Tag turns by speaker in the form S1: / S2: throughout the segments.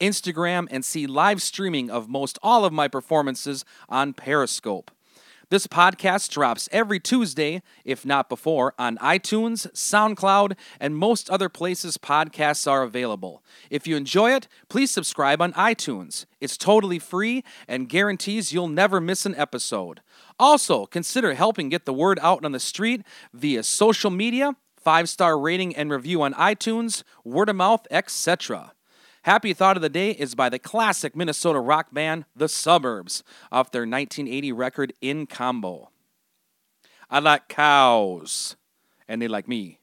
S1: Instagram, and see live streaming of most all of my performances on Periscope. This podcast drops every Tuesday, if not before, on iTunes, SoundCloud, and most other places podcasts are available. If you enjoy it, please subscribe on iTunes. It's totally free and guarantees you'll never miss an episode. Also, consider helping get the word out on the street via social media, five star rating and review on iTunes, word of mouth, etc. Happy Thought of the Day is by the classic Minnesota rock band The Suburbs off their 1980 record In Combo. I like cows, and they like me.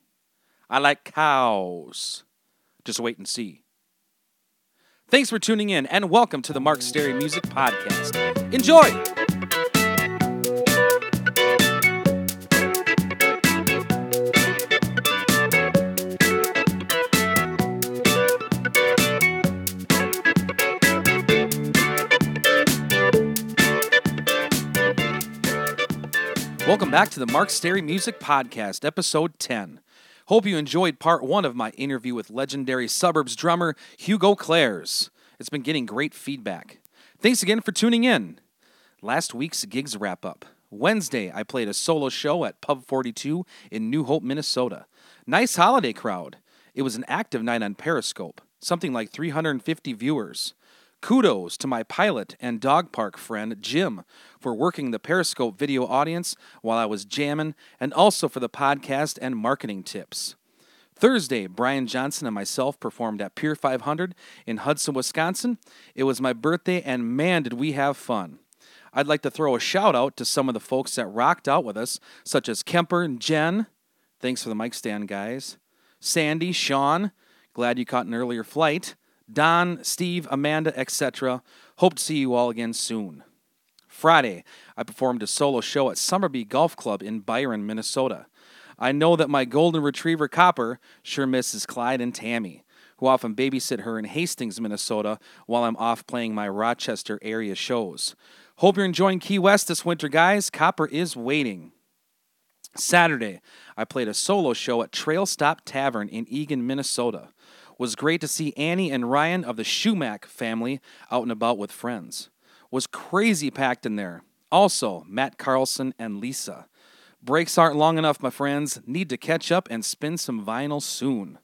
S1: I like cows. Just wait and see. Thanks for tuning in, and welcome to the Mark Stary Music Podcast. Enjoy! Welcome back to the Mark Stary Music Podcast, episode 10. Hope you enjoyed part one of my interview with legendary Suburbs drummer Hugo Klaers. It's been getting great feedback. Thanks again for tuning in. Last week's gigs wrap up. Wednesday, I played a solo show at Pub 42 in New Hope, Minnesota. Nice holiday crowd. It was an active night on Periscope, something like 350 viewers. Kudos to my pilot and dog park friend Jim for working the Periscope video audience while I was jamming, and also for the podcast and marketing tips. Thursday, Brian Johnson and myself performed at Pier 500 in Hudson, Wisconsin. It was my birthday, and man, did we have fun. I'd like to throw a shout out to some of the folks that rocked out with us, such as Kemper and Jen. Thanks for the mic stand, guys. Sandy, Sean, glad you caught an earlier flight. Don, Steve, Amanda, etc. Hope to see you all again soon. Friday, I performed a solo show at Somerby Golf Club in Byron, Minnesota. I know that my golden retriever Copper sure misses Clyde and Tammy, who often babysit her in Hastings, Minnesota, while I'm off playing my Rochester area shows. Hope you're enjoying Key West this winter, guys. Copper is waiting. Saturday, I played a solo show at Trail Stop Tavern in Eagan, Minnesota. Was great to see Annie and Ryan of the Schumack family out and about with friends. Was crazy packed in there. Also, Matt Carlson and Lisa. Breaks aren't long enough, my friends. Need to catch up and spin some vinyl soon.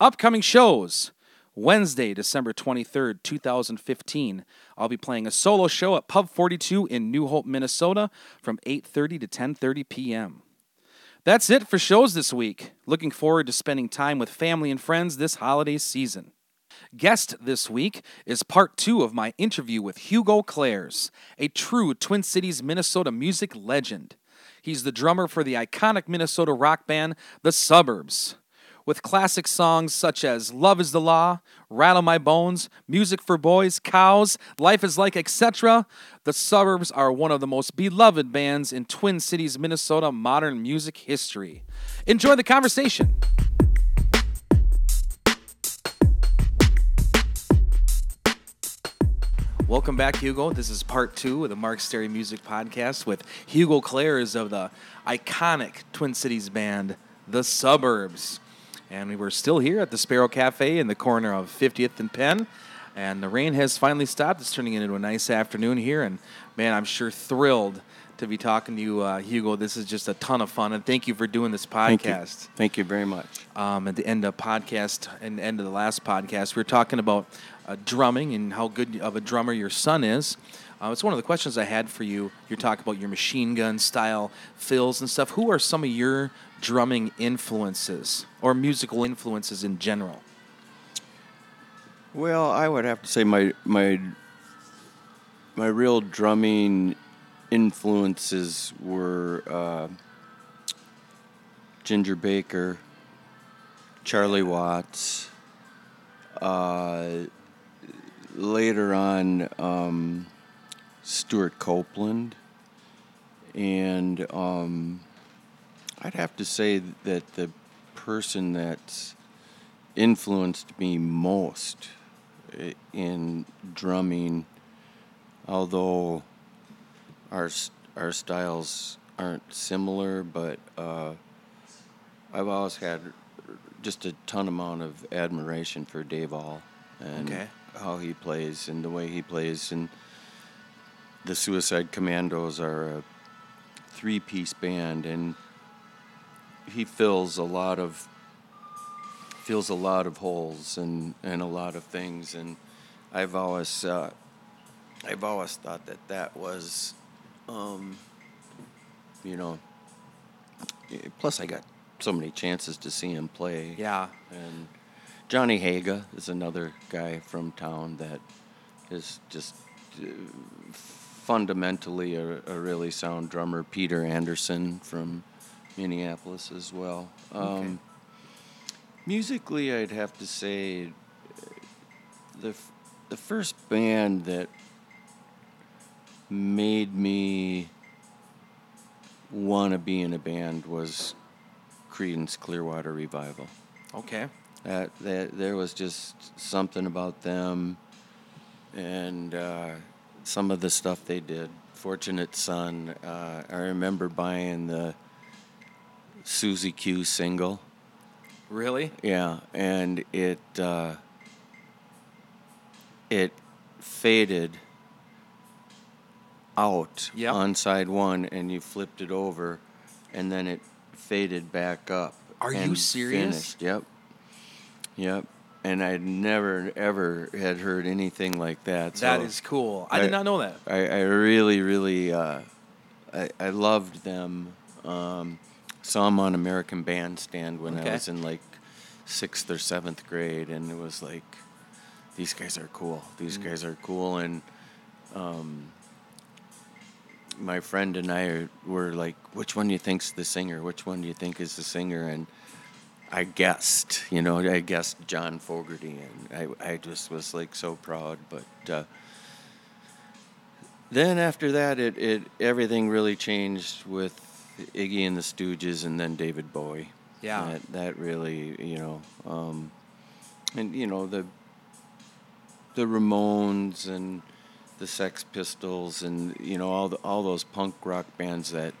S1: Upcoming shows. Wednesday, December 23rd, 2015, I'll be playing a solo show at Pub 42 in New Hope, Minnesota from 8:30 to 10:30 p.m. That's it for shows this week. Looking forward to spending time with family and friends this holiday season. Guest this week is part two of my interview with Hugo Klaers, a true Twin Cities, Minnesota music legend. He's the drummer for the iconic Minnesota rock band, The Suburbs. With classic songs such as Love is the Law, Rattle My Bones, Music for Boys, Cows, Life is Like, etc., The Suburbs are one of the most beloved bands in Twin Cities, Minnesota modern music history. Enjoy the conversation. Welcome back, Hugo. This is part two of the Mark Stary Music Podcast with Hugo Klaers of the iconic Twin Cities band, The Suburbs. And we were still here at the Sparrow Cafe in the corner of 50th and Penn. And the rain has finally stopped. It's turning into a nice afternoon here. And man, I'm sure thrilled to be talking to you, uh, Hugo. This is just a ton of fun. And thank you for doing this
S2: Thank you.
S1: podcast.
S2: Thank you very much.
S1: Um, at the end of podcast and end of the last podcast, we were talking about uh, drumming and how good of a drummer your son is. Uh, it's one of the questions I had for you. You're talking about your machine gun style fills and stuff. Who are some of your drumming influences or musical influences in general?
S2: Well, I would have to say my my my real drumming influences were uh, Ginger Baker, Charlie Watts. Uh, later on, um, Stewart Copeland, and um, I'd have to say that the person that's influenced me most in drumming, although our our styles aren't similar, but uh, I've always had just a ton amount of admiration for Dave Ahl and
S1: Okay.
S2: how he plays and the way he plays and the Suicide Commandos are a three-piece band and he fills a lot of fills a lot of holes and, and a lot of things and I've always uh, I've always thought that that was um, you know plus I got so many chances to see him play
S1: Yeah.
S2: and Johnny Haga is another guy from town that is just uh, fundamentally a, a really sound drummer. Peter Anderson from Minneapolis as well. Um, Musically, I'd have to say uh, the f- the first band that made me want to be in a band was Creedence Clearwater Revival.
S1: Okay.
S2: That, that there was just something about them and uh, some of the stuff they did. Fortunate Son. Uh, I remember buying the Suzie Q single.
S1: Really?
S2: Yeah, and it uh, it faded out
S1: Yep.
S2: on side one, and you flipped it over, and then it faded back up.
S1: Are you serious?
S2: Finished. Yep. Yep. And I never ever had heard anything like that.
S1: That
S2: so
S1: is cool. I, did not know that.
S2: I, I really, really, uh, I, I loved them. Um, saw them on American Bandstand when
S1: Okay.
S2: I was in like sixth or seventh grade, and it was like, these guys are cool. These
S1: Mm.
S2: guys are cool, and um, my friend and I were like, which one do you think's the singer? Which one do you think is the singer? And I guessed, you know, I guessed John Fogerty, and I, I just was like so proud. But uh, then after that, it, it everything really changed with Iggy and the Stooges, and then David Bowie.
S1: Yeah.
S2: that, that really, you know, um, and you know the the Ramones and the Sex Pistols, and you know all the, all those punk rock bands that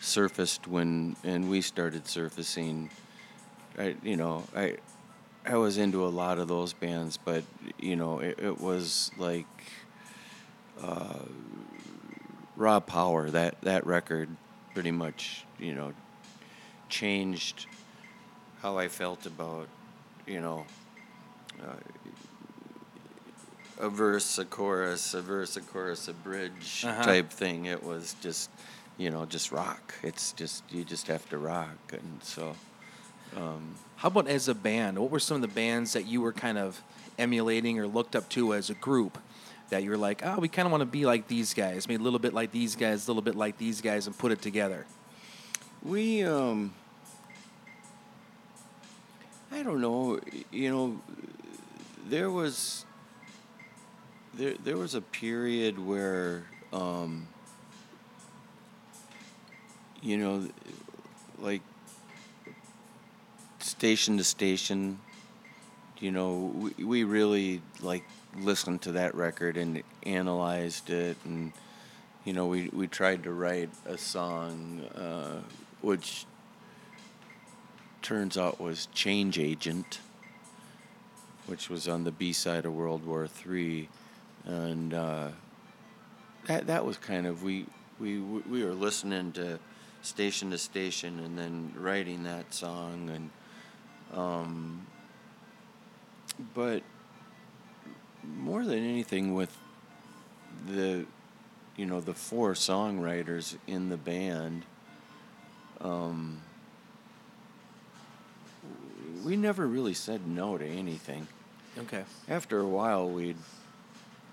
S2: surfaced when and we started surfacing. I you know I I was into a lot of those bands, but you know it, it was like uh, Raw Power. That that record pretty much you know changed how I felt about you know uh, a verse, a chorus, a verse, a chorus, a bridge
S1: Uh-huh.
S2: type thing. It was just you know just rock. It's just you just have to rock, and so. Um,
S1: How about as a band? What were some of the bands that you were kind of emulating or looked up to as a group that you were like, oh, we kind of want to be like these guys, maybe a little bit like these guys, a little bit like these guys, and put it together?
S2: We um I don't know, you know there was there there was a period where um you know like station to station you know we, we really like listened to that record and analyzed it and you know we, we tried to write a song uh, which turns out was change agent which was on the b-side of world war three. And uh, that, that was kind of we, we we were listening to station to station and then writing that song and um, but more than anything with the you know the four songwriters in the band um, we never really said no to anything
S1: Okay.
S2: after a while we'd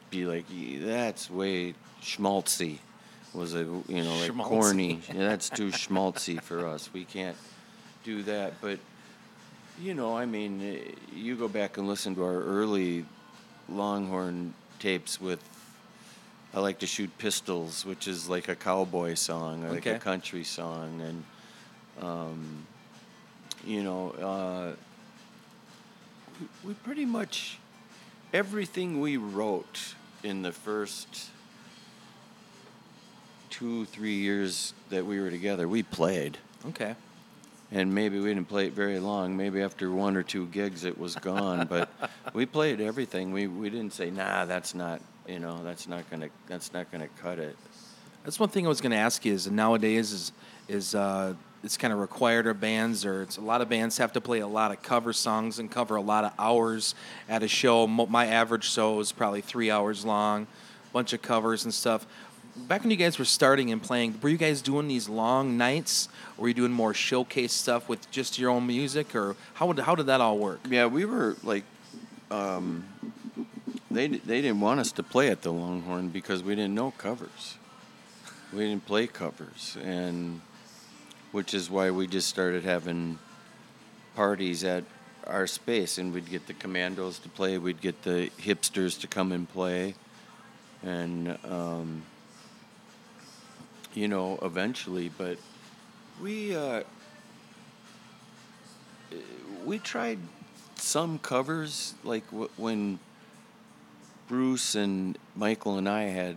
S2: be like that's way schmaltzy was a you know like
S1: Schmaltzy.
S2: corny yeah, that's too schmaltzy for us we can't do that but you know i mean eh, you go back and listen to our early longhorn tapes with I like to shoot pistols, which is like a cowboy song, or like
S1: Okay.
S2: a country song, and um, you know, uh, we, we pretty much everything we wrote in the first two, three years that we were together, we played.
S1: Okay.
S2: And maybe we didn't play it very long. Maybe after one or two gigs, it was gone. but we played everything. We we didn't say, nah, that's not, you know, that's not gonna that's not gonna cut it.
S1: That's one thing I was going to ask you is nowadays is is uh, it's kind of required of bands or it's a lot of bands have to play a lot of cover songs and cover a lot of hours at a show. My average show is probably three hours long, bunch of covers and stuff. Back when you guys were starting and playing, were you guys doing these long nights? Or were you doing more showcase stuff with just your own music, or how would, how did that all work?
S2: Yeah, we were like, um, they they didn't want us to play at the Longhorn because we didn't know covers. We didn't play covers, and which is why we just started having parties at our space, and we'd get the Commandos to play, we'd get the hipsters to come and play, and um, you know, eventually, but we. Uh, we tried some covers like w- when Bruce and Michael and I had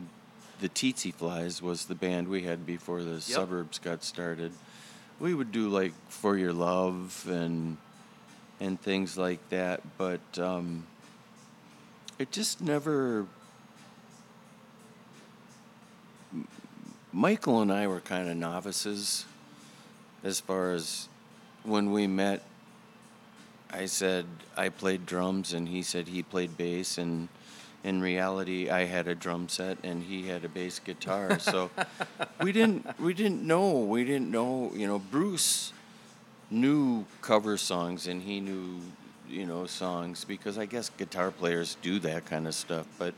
S2: the Tsetse Flies was the band we had before the suburbs got started. We would do like For Your Love and and things like that, but um, it just never. Michael and I were kind of novices as far as when we met I said I played drums and he said he played bass and in reality I had a drum set and he had a bass guitar. So we didn't we didn't know. We didn't know, you know, Bruce knew cover songs and he knew, you know, songs because I guess guitar players do that kind of stuff, but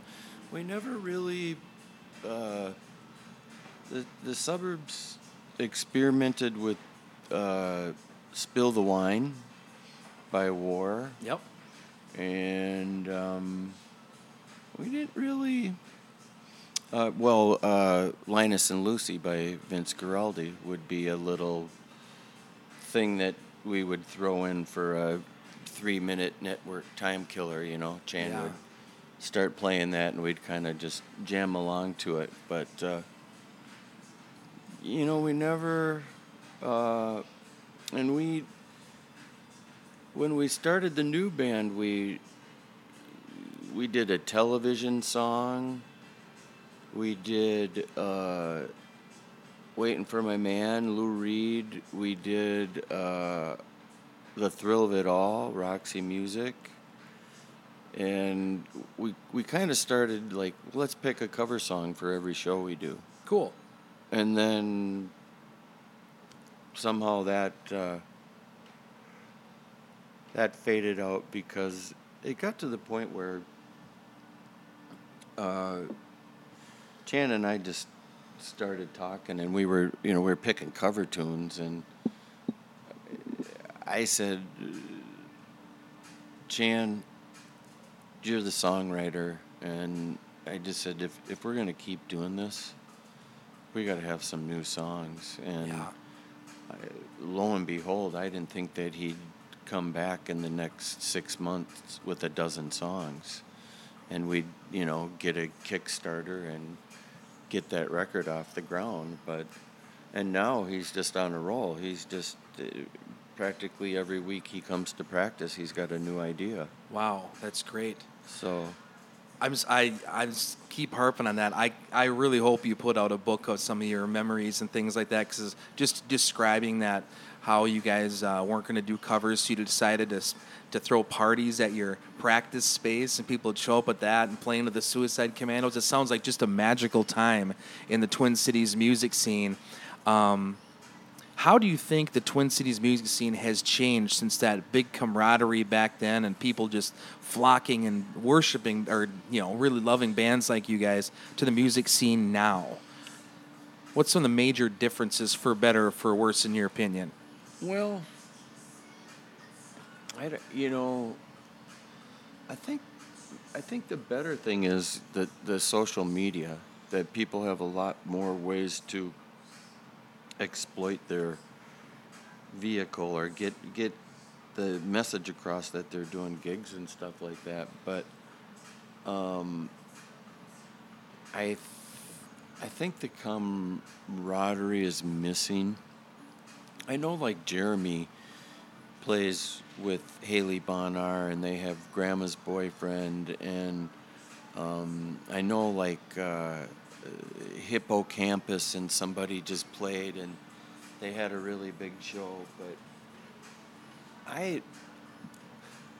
S2: we never really uh, the the suburbs experimented with uh, Spill the Wine by War,
S1: Yep.
S2: and um, we didn't really. Uh, well, uh, Linus and Lucy by Vince Guaraldi would be a little thing that we would throw in for a three-minute network time killer. You know, Chan
S1: Yeah.
S2: would start playing that, and we'd kind of just jam along to it. But uh, you know, we never, uh, and we when we started the new band, we we did a television song. We did uh, "Waiting for My Man," Lou Reed. We did uh, "The Thrill of It All," Roxy Music, and we we kind of started like let's pick a cover song for every show we do,
S1: Cool.
S2: And then somehow that. Uh, that faded out because it got to the point where uh, Chan and I just started talking, and we were, you know, we were picking cover tunes, and I said, Chan, you're the songwriter, and I just said, if if we're gonna keep doing this, we got to have some new songs, and
S1: Yeah.
S2: I, lo and behold, I didn't think that he'd come back in the next six months with a dozen songs, and we'd you know get a Kickstarter and get that record off the ground. But and now he's just on a roll. He's just uh, practically every week he comes to practice. He's got a new idea.
S1: Wow, that's great.
S2: So
S1: I'm I I keep harping on that. I I really hope you put out a book of some of your memories and things like that because just describing that how you guys uh, weren't going to do covers, so you decided to to throw parties at your practice space and people would show up at that and playing with the Suicide Commandos. It sounds like just a magical time in the Twin Cities music scene. Um, how do you think the Twin Cities music scene has changed since that big camaraderie back then and people just flocking and worshiping or you know really loving bands like you guys to the music scene now? What's some of the major differences for better or for worse in your opinion?
S2: Well, I don't- you know, I think I think the better thing is that the social media. that people have a lot more ways to exploit their vehicle or get get the message across that they're doing gigs and stuff like that. But um, I th- I think the camaraderie is missing. I know like Jeremy plays with Haley Bonar and they have Grandma's boyfriend and um, I know like uh, Hippo Campus and somebody just played and they had a really big show, but I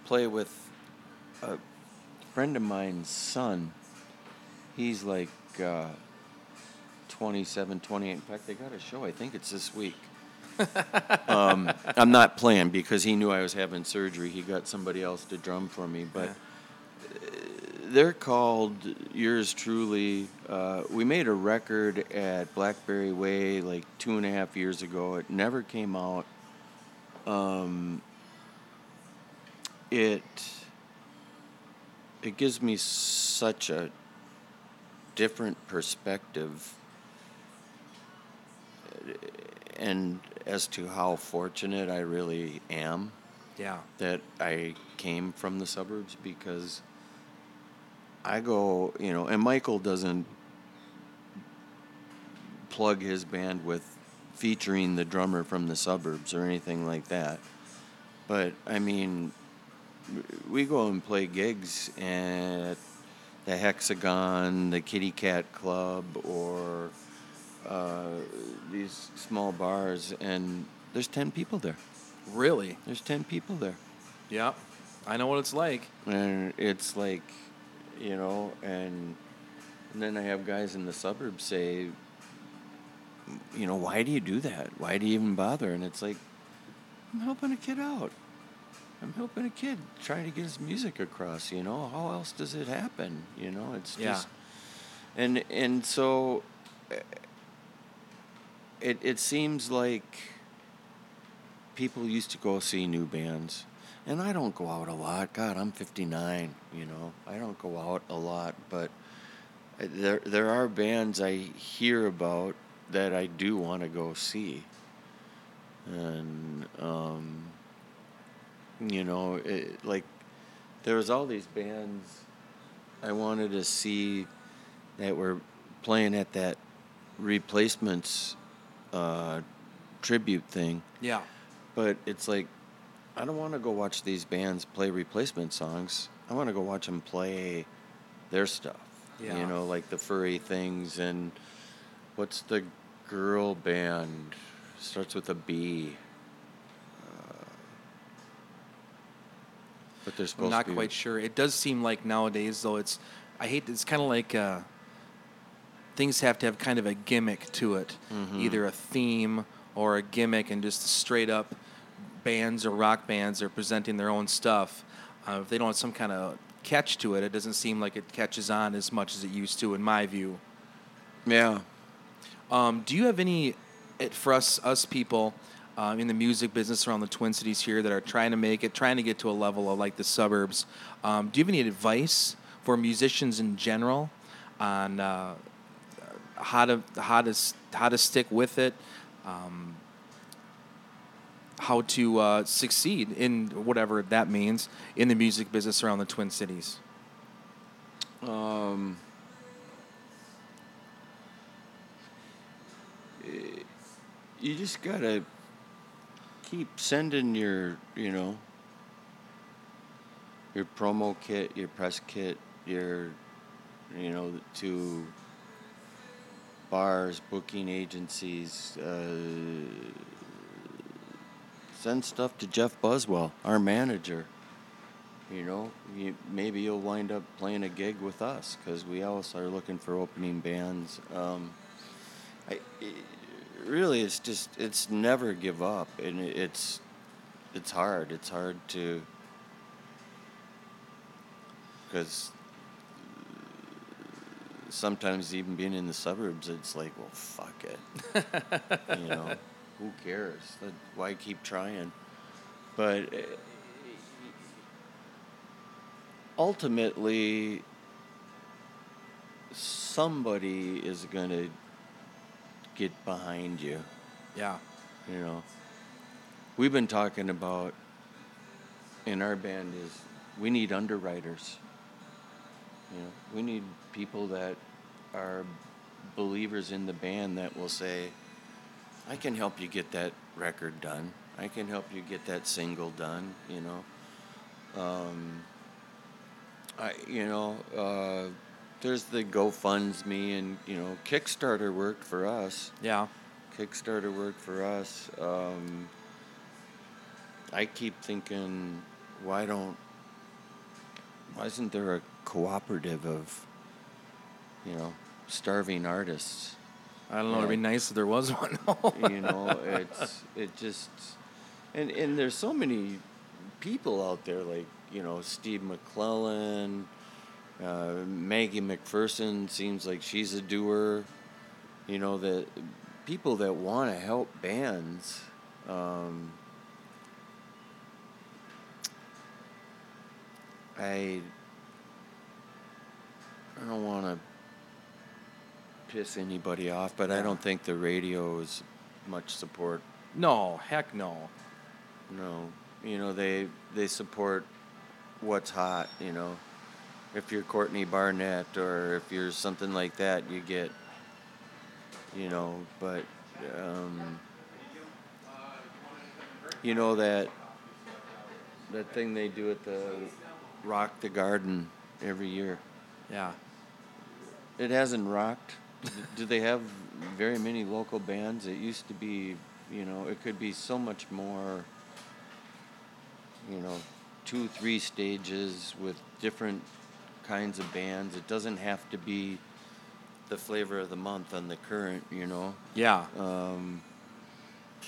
S2: play with a friend of mine's son. He's like uh, 27, 28. In fact, they got a show. I think it's this week. um, I'm not playing because he knew I was having surgery. He got somebody else to drum for me, but.
S1: Yeah.
S2: They're called yours truly. Uh, we made a record at Blackberry Way like two and a half years ago. It never came out. Um, it it gives me such a different perspective and as to how fortunate I really am
S1: Yeah.
S2: that I came from the suburbs because I go, you know, and Michael doesn't plug his band with featuring the drummer from the suburbs or anything like that. But I mean, we go and play gigs at the Hexagon, the Kitty Cat Club, or uh, these small bars, and there's 10 people there.
S1: Really?
S2: There's 10 people there.
S1: Yeah. I know what it's like.
S2: and it's like you know and, and then i have guys in the suburbs say you know why do you do that? Why do you even bother? And it's like i'm helping a kid out. I'm helping a kid trying to get his music across you know? How else does it happen? You know it's
S1: Yeah.
S2: just and and so it it seems like people used to go see new bands and I don't go out a lot. God, I'm 59, you know. I don't go out a lot, but there there are bands I hear about that I do want to go see. And um you know, it, like there was all these bands I wanted to see that were playing at that replacements uh, tribute thing
S1: Yeah.
S2: but it's like I don't want to go watch these bands play replacement songs. I want to go watch them play their stuff.
S1: Yeah.
S2: You know, like the furry things and what's the girl band? Starts with a B. Uh, but they're supposed
S1: I'm not quite sure. It does seem like nowadays, though, it's I hate. It's kind of like uh, things have to have kind of a gimmick to it,
S2: Mhm.
S1: either a theme or a gimmick, and just straight up bands or rock bands are presenting their own stuff. Uh, if they don't have some kind of catch to it, it doesn't seem like it catches on as much as it used to, in my view.
S2: Yeah.
S1: Um, do you have any it, for us us people um, in the music business around the Twin Cities here that are trying to make it, trying to get to a level of like the suburbs? Um, do you have any advice for musicians in general on uh, how to how to how to stick with it? Um, how to uh, succeed in whatever that means in the music business around the Twin Cities?
S2: Um, eh, you just gotta keep sending your, you know, your promo kit, your press kit, your, you know, to bars, booking agencies. Uh, send stuff to Jeff Buswell, our manager you know, you, maybe you'll wind up playing a gig with us because we also are looking for opening bands. Um, I, i really, it's just it's never give up, and it- it's it's hard. It's hard to because sometimes even being in the suburbs, it's like, well, fuck it, you know, who cares? Like, Why keep trying? But. uh, ultimately somebody is going to get behind you.
S1: Yeah.
S2: You know, we've been talking about in our band is we need underwriters. You know, we need people that are believers in the band that will say, I can help you get that record done. I can help you get that single done, you know. Um, I, you know, uh, there's the GoFundMe and, you know, Kickstarter worked for us.
S1: Yeah.
S2: Kickstarter worked for us. Um, I keep thinking, why don't, why isn't there a cooperative of, you know, starving artists?
S1: I don't know. It'd be nice if there was one.
S2: you know, it's it just, and and there's so many people out there like you know Steve McClellan, uh, Maggie McPherson seems like she's a doer. You know that people that want to help bands. Um, I I don't want to piss anybody off, but I don't think the radio is much support.
S1: no, heck no.
S2: No, you know they they support what's hot. You know, if you're Courtney Barnett or if you're something like that, you get. You know, but um, you know that that thing they do at the Rock the Garden every year.
S1: Yeah.
S2: It hasn't rocked. Do they have very many local bands? It used to be, you know, it could be so much more, you know, two, three stages with different kinds of bands. It doesn't have to be the flavor of the month on the current, you know.
S1: Yeah.
S2: Um,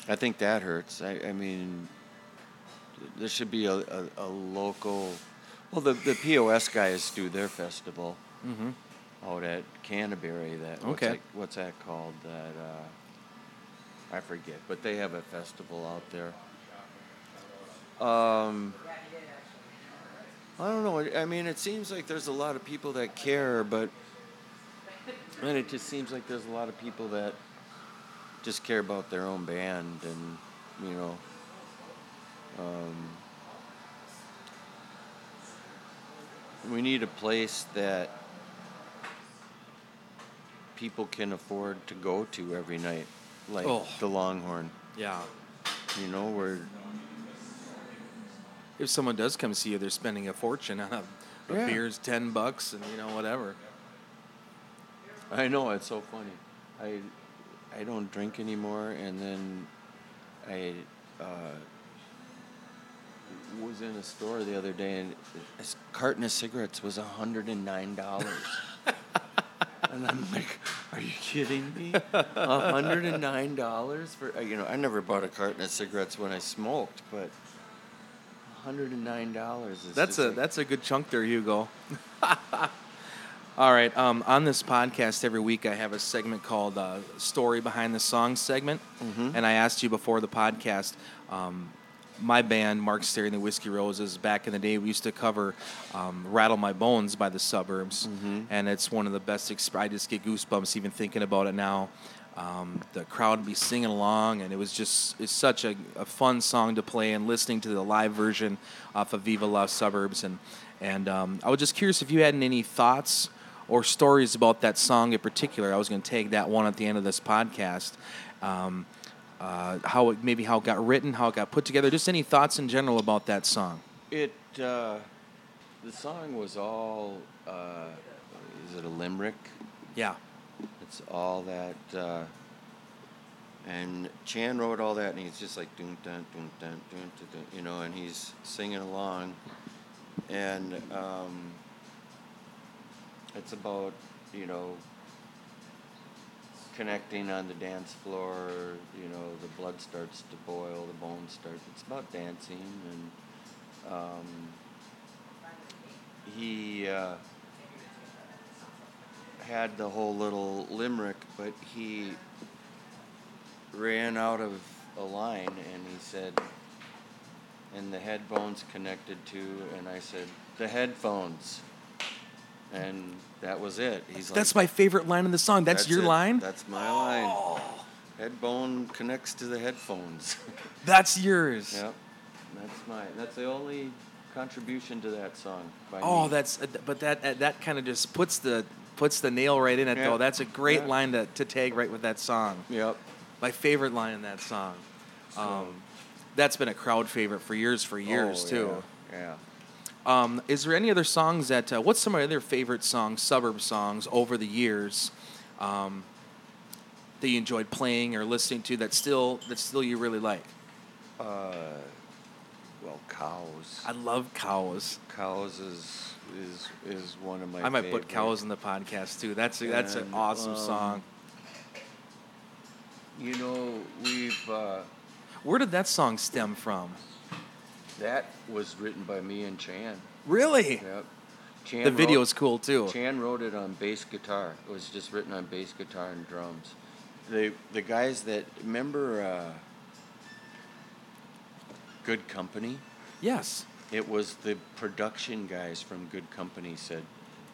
S2: I think that hurts. I, I mean, there should be a, a, a local. Well, the, the POS guys do their festival
S1: mm-hmm.
S2: Out at Canterbury. That what's
S1: Okay.
S2: that, what's that called? That uh, I forget, but they have a festival out there. Um, I don't know. I mean, it seems like there's a lot of people that care, but and it just seems like there's a lot of people that just care about their own band, and you know. Um, we need a place that people can afford to go to every night, like
S1: Oh.
S2: the Longhorn.
S1: Yeah.
S2: You know, where
S1: If someone does come see you, they're spending a fortune on a, a
S2: Yeah.
S1: beer's ten bucks and you know whatever.
S2: I know it's so funny. I I don't drink anymore, and then I uh, was in a store the other day, and a s- carton of cigarettes was hundred and nine dollars. and I'm like, "Are you kidding me? hundred and nine dollars for uh, you know? I never bought a carton of cigarettes when I smoked, but hundred and nine dollars is
S1: That's a
S2: like-
S1: that's a good chunk there, Hugo. All right. Um, on this podcast, every week I have a segment called uh, "Story Behind the Song" segment,
S2: Mhm.
S1: and I asked you before the podcast. Um, my band, Mark Stary and the Whiskey Roses, back in the day, we used to cover um, "Rattle My Bones" by the Suburbs,
S2: Mhm.
S1: and it's one of the best. Exp- I just get goosebumps even thinking about it now. Um, the crowd would be singing along, and it was just it's such a, a fun song to play. And listening to the live version off of Viva La Suburbs, and and um, I was just curious if you had any thoughts or stories about that song in particular. I was going to take that one at the end of this podcast. Um, uh, how it maybe how it got written, how it got put together. Just any thoughts in general about that song?
S2: It uh, the song was all uh, is it a limerick?
S1: Yeah.
S2: It's all that uh, and Chan wrote all that and he's just like dun doon dun doon dun, dun, you know and he's singing along and um, it's about you know connecting on the dance floor you know the blood starts to boil the bones start it's about dancing and um, he uh, had the whole little limerick, but he ran out of a line and he said, and the headphones connected to, and I said, the headphones. And that was it. He's like,
S1: That's my favorite line in the song. That's, your
S2: it.
S1: line.
S2: That's my line. Head bone connects to the headphones.
S1: That's yours.
S2: yep, that's my. That's the only contribution to that song. By
S1: Oh,
S2: me.
S1: that's uh, but that uh, that kind of just puts the puts the nail right in it
S2: Yeah.
S1: though. That's a great
S2: Yeah.
S1: line to, to tag right with that song.
S2: Yep.
S1: My favorite line in that song. Um, that's been a crowd favorite for years for years
S2: Oh,
S1: too.
S2: Yeah.
S1: Um, is there any other songs that? Uh, what's some of your other favorite songs, suburb songs over the years, um, that you enjoyed playing or listening to that still that still you really like?
S2: Uh, well, cows.
S1: I love cows.
S2: cows is is is one of my.
S1: I might put cows in the podcast too. That's a, that's an awesome
S2: um,
S1: song.
S2: You know, we've uh,
S1: Where did that song stem from?
S2: That was written by me and Chan.
S1: Really?
S2: Yep. Chan
S1: The
S2: video
S1: is cool too.
S2: Chan wrote it on bass guitar. It was just written on bass guitar and drums. The the guys that remember uh, Good Company.
S1: Yes.
S2: It was the production guys from Good Company said,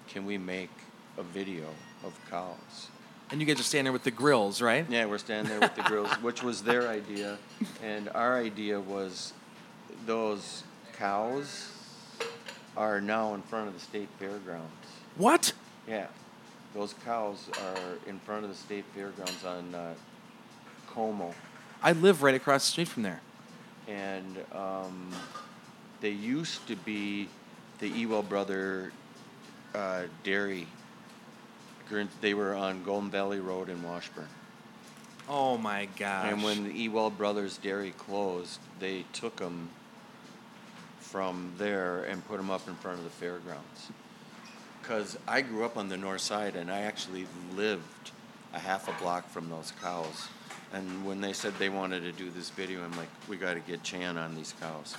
S2: "Can we make a video of cows?"
S1: And you guys are standing there with the grills, right?
S2: Yeah, we're standing there with the grills, which was their idea, and our idea was those cows are now in front of the state fairgrounds.
S1: What?
S2: Yeah, those cows are in front of the state fairgrounds on uh, Como,
S1: I live right across the street from there.
S2: and um, they used to be the Ewald Brother uh, Dairy. They were on Golden Valley Road in Washburn.
S1: Oh my gosh.
S2: And when the Ewald Brothers Dairy closed, they took them from there and put them up in front of the fairgrounds. Because I grew up on the north side and I actually lived a half a block from those cows. And when they said they wanted to do this video, I'm like, we got to get Chan on these cows.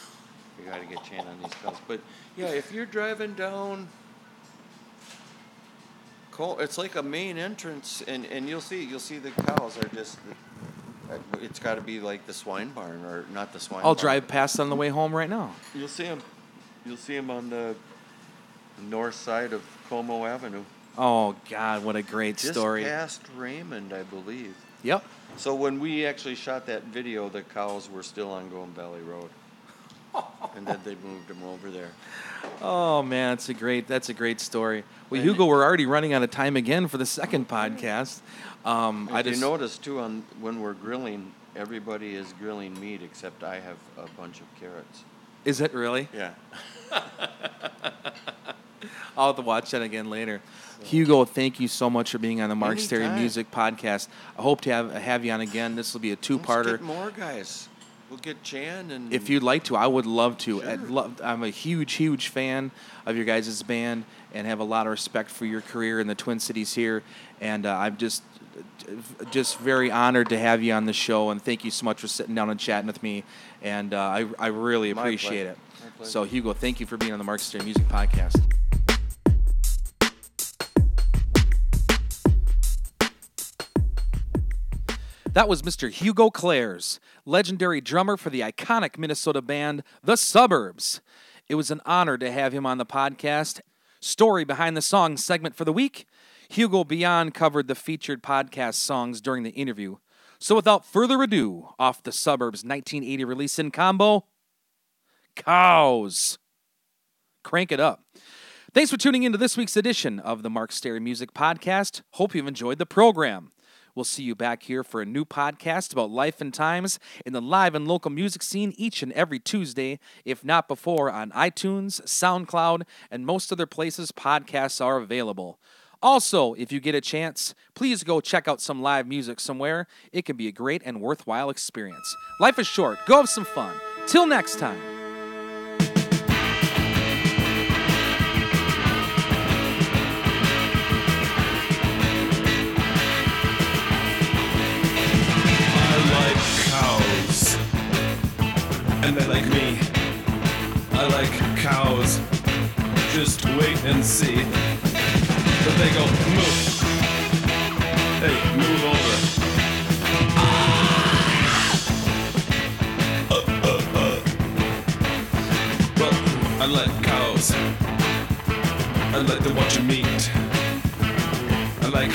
S2: We got to get Chan on these cows. But yeah, if you're driving down It's like a main entrance, and, and you'll see you'll see the cows are just. uh, It's got to be like the swine barn, or not the swine. Barn.
S1: I'll
S2: barn.
S1: drive past on the way home right now.
S2: You'll see them. You'll see them on the north side of Como Avenue,
S1: Oh God, what a great
S2: just
S1: story.
S2: past Raymond, I believe.
S1: Yep.
S2: So when we actually shot that video, the cows were still on Golden Valley Road, and then they moved him over there.
S1: Oh man, that's a great that's a great story. Well, Hugo, we're already running out of time again for the second podcast. Um, I
S2: If you notice too, on when we're grilling, everybody is grilling meat except I have a bunch of carrots.
S1: is it really?
S2: Yeah.
S1: I'll have to watch that again later. Hugo, thank you so much for being on the Mark
S2: Anytime.
S1: Music Podcast. I hope to have have you on again. This will be a two-parter.
S2: more guys. We'll get Chan and
S1: If you'd like to, I would love to. I'd
S2: Sure.
S1: love, I'm a huge, huge fan of your guys' band and have a lot of respect for your career in the Twin Cities here. And uh, I'm just, just very honored to have you on the show. And thank you so much for sitting down and chatting with me. And uh, I, I really appreciate it. So Hugo, thank you for being on the Mark Stary Music Podcast. That was Mr. Hugo Klaers, legendary drummer for the iconic Minnesota band The Suburbs. It was an honor to have him on the podcast. Story behind the song segment for the week. Hugo Beyond covered the featured podcast songs during the interview. So without further ado, off The Suburbs 1980 release in combo, Cows. Crank it up. Thanks for tuning in to this week's edition of the Mark Stary Music Podcast. Hope you've enjoyed the program. We'll see you back here for a new podcast about life and times in the live and local music scene each and every Tuesday, if not before, on iTunes, SoundCloud, and most other places podcasts are available. Also, if you get a chance, please go check out some live music somewhere. It can be a great and worthwhile experience. Life is short. Go have some fun. Till next time.
S3: Like me. I like cows. Just wait and see. But they go, move. Hey, move over. Uh, uh, uh. Well, I like cows. I like to watch 'em eat. I like